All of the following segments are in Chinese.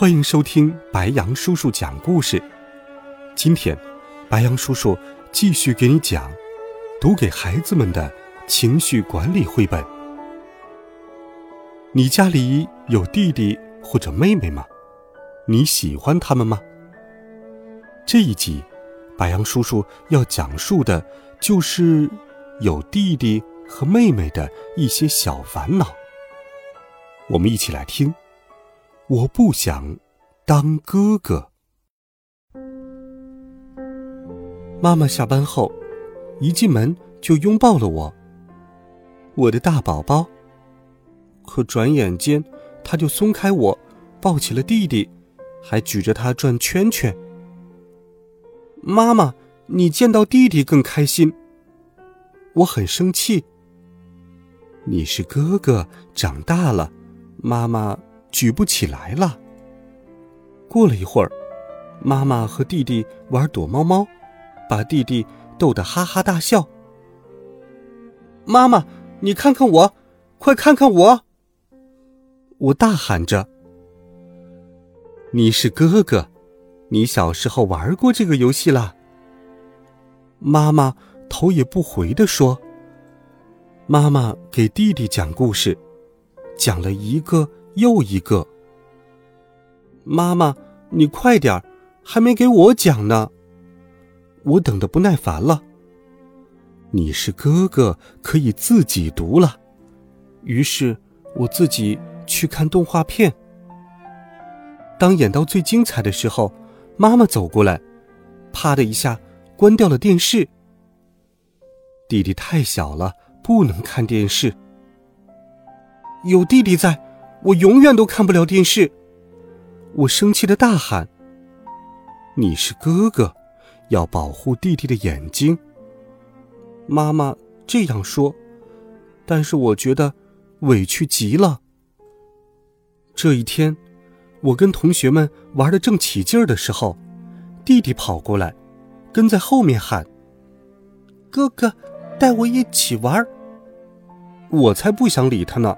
欢迎收听白杨叔叔讲故事。今天，白杨叔叔继续给你讲读给孩子们的情绪管理绘本。你家里有弟弟或者妹妹吗？你喜欢他们吗？这一集，白杨叔叔要讲述的就是有弟弟和妹妹的一些小烦恼。我们一起来听。我不想当哥哥。妈妈下班后，一进门就拥抱了我，我的大宝宝。可转眼间，他就松开我，抱起了弟弟。还举着他转圈圈。妈妈，你见到弟弟更开心。我很生气。你是哥哥，长大了，妈妈举不起来了。过了一会儿，妈妈和弟弟玩躲猫猫，把弟弟逗得哈哈大笑。妈妈，你看看我，快看看我！我大喊着。你是哥哥，你小时候玩过这个游戏啦。妈妈头也不回的说：“妈妈给弟弟讲故事，讲了一个又一个。妈妈，你快点儿还没给我讲呢，我等的不耐烦了。你是哥哥，可以自己读了。于是我自己去看动画片。”当演到最精彩的时候，妈妈走过来，啪的一下关掉了电视。弟弟太小了，不能看电视。有弟弟在，我永远都看不了电视。我生气的大喊：“你是哥哥，要保护弟弟的眼睛。”妈妈这样说，但是我觉得委屈极了。这一天。我跟同学们玩的正起劲儿的时候，弟弟跑过来，跟在后面喊：“哥哥，带我一起玩。”我才不想理他呢。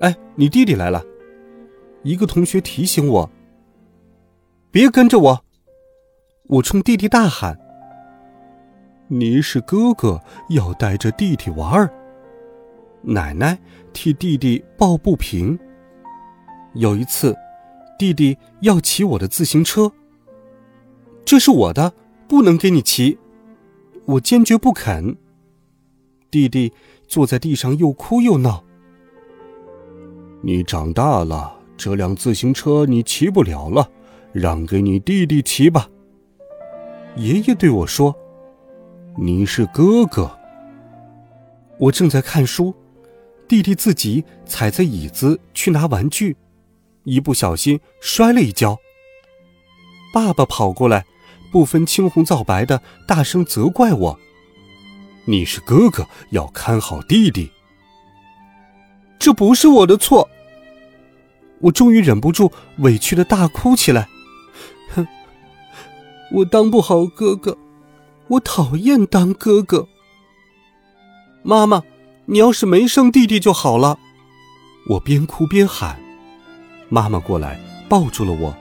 哎，你弟弟来了！一个同学提醒我：“别跟着我！”我冲弟弟大喊：“你是哥哥，要带着弟弟玩儿。”奶奶替弟弟抱不平。有一次。弟弟要骑我的自行车，这是我的，不能给你骑。我坚决不肯。弟弟坐在地上又哭又闹。你长大了，这辆自行车你骑不了了，让给你弟弟骑吧。爷爷对我说：“你是哥哥。”我正在看书，弟弟自己踩在椅子去拿玩具。一不小心摔了一跤，爸爸跑过来，不分青红皂白的大声责怪我：“你是哥哥，要看好弟弟。”这不是我的错。我终于忍不住，委屈的大哭起来。哼，我当不好哥哥，我讨厌当哥哥。妈妈，你要是没生弟弟就好了。我边哭边喊。妈妈过来抱住了我，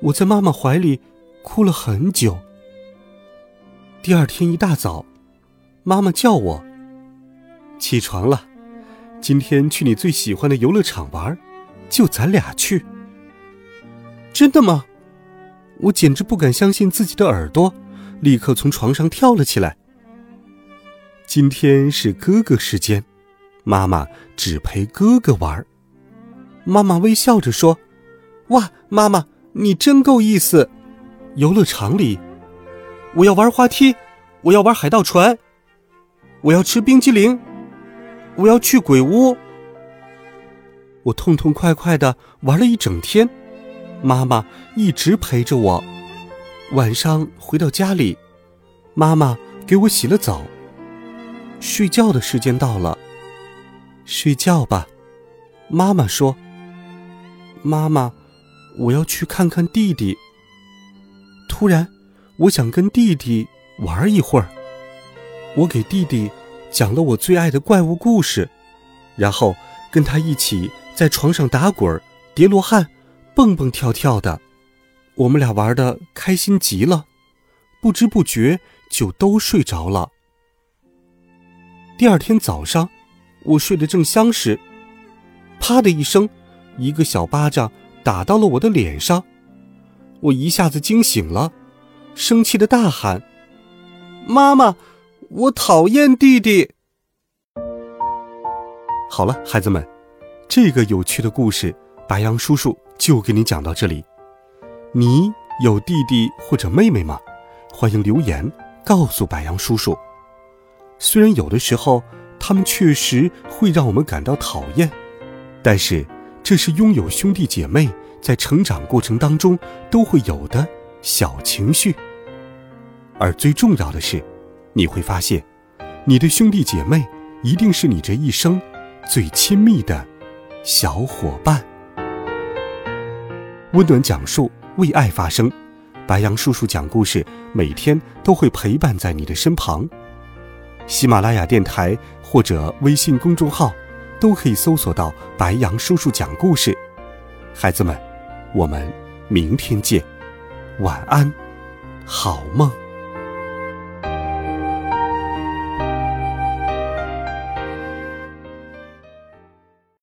我在妈妈怀里哭了很久。第二天一大早，妈妈叫我起床了，今天去你最喜欢的游乐场玩，就咱俩去。真的吗？我简直不敢相信自己的耳朵，立刻从床上跳了起来。今天是哥哥时间，妈妈只陪哥哥玩。妈妈微笑着说：“哇，妈妈，你真够意思！游乐场里，我要玩滑梯，我要玩海盗船，我要吃冰激凌，我要去鬼屋。我痛痛快快的玩了一整天，妈妈一直陪着我。晚上回到家里，妈妈给我洗了澡。睡觉的时间到了，睡觉吧。妈妈说：“妈妈，我要去看看弟弟。”突然，我想跟弟弟玩一会儿。我给弟弟讲了我最爱的怪物故事，然后跟他一起在床上打滚、叠罗汉、蹦蹦跳跳的。我们俩玩的开心极了，不知不觉就都睡着了。第二天早上，我睡得正香时，啪的一声，一个小巴掌打到了我的脸上，我一下子惊醒了，生气的大喊：“妈妈，我讨厌弟弟！”好了，孩子们，这个有趣的故事，白羊叔叔就给你讲到这里。你有弟弟或者妹妹吗？欢迎留言告诉白羊叔叔。虽然有的时候他们确实会让我们感到讨厌，但是这是拥有兄弟姐妹在成长过程当中都会有的小情绪。而最重要的是，你会发现，你的兄弟姐妹一定是你这一生最亲密的小伙伴。温暖讲述，为爱发声，白杨叔叔讲故事，每天都会陪伴在你的身旁。喜马拉雅电台或者微信公众号，都可以搜索到“白杨叔叔讲故事”。孩子们，我们明天见，晚安，好梦。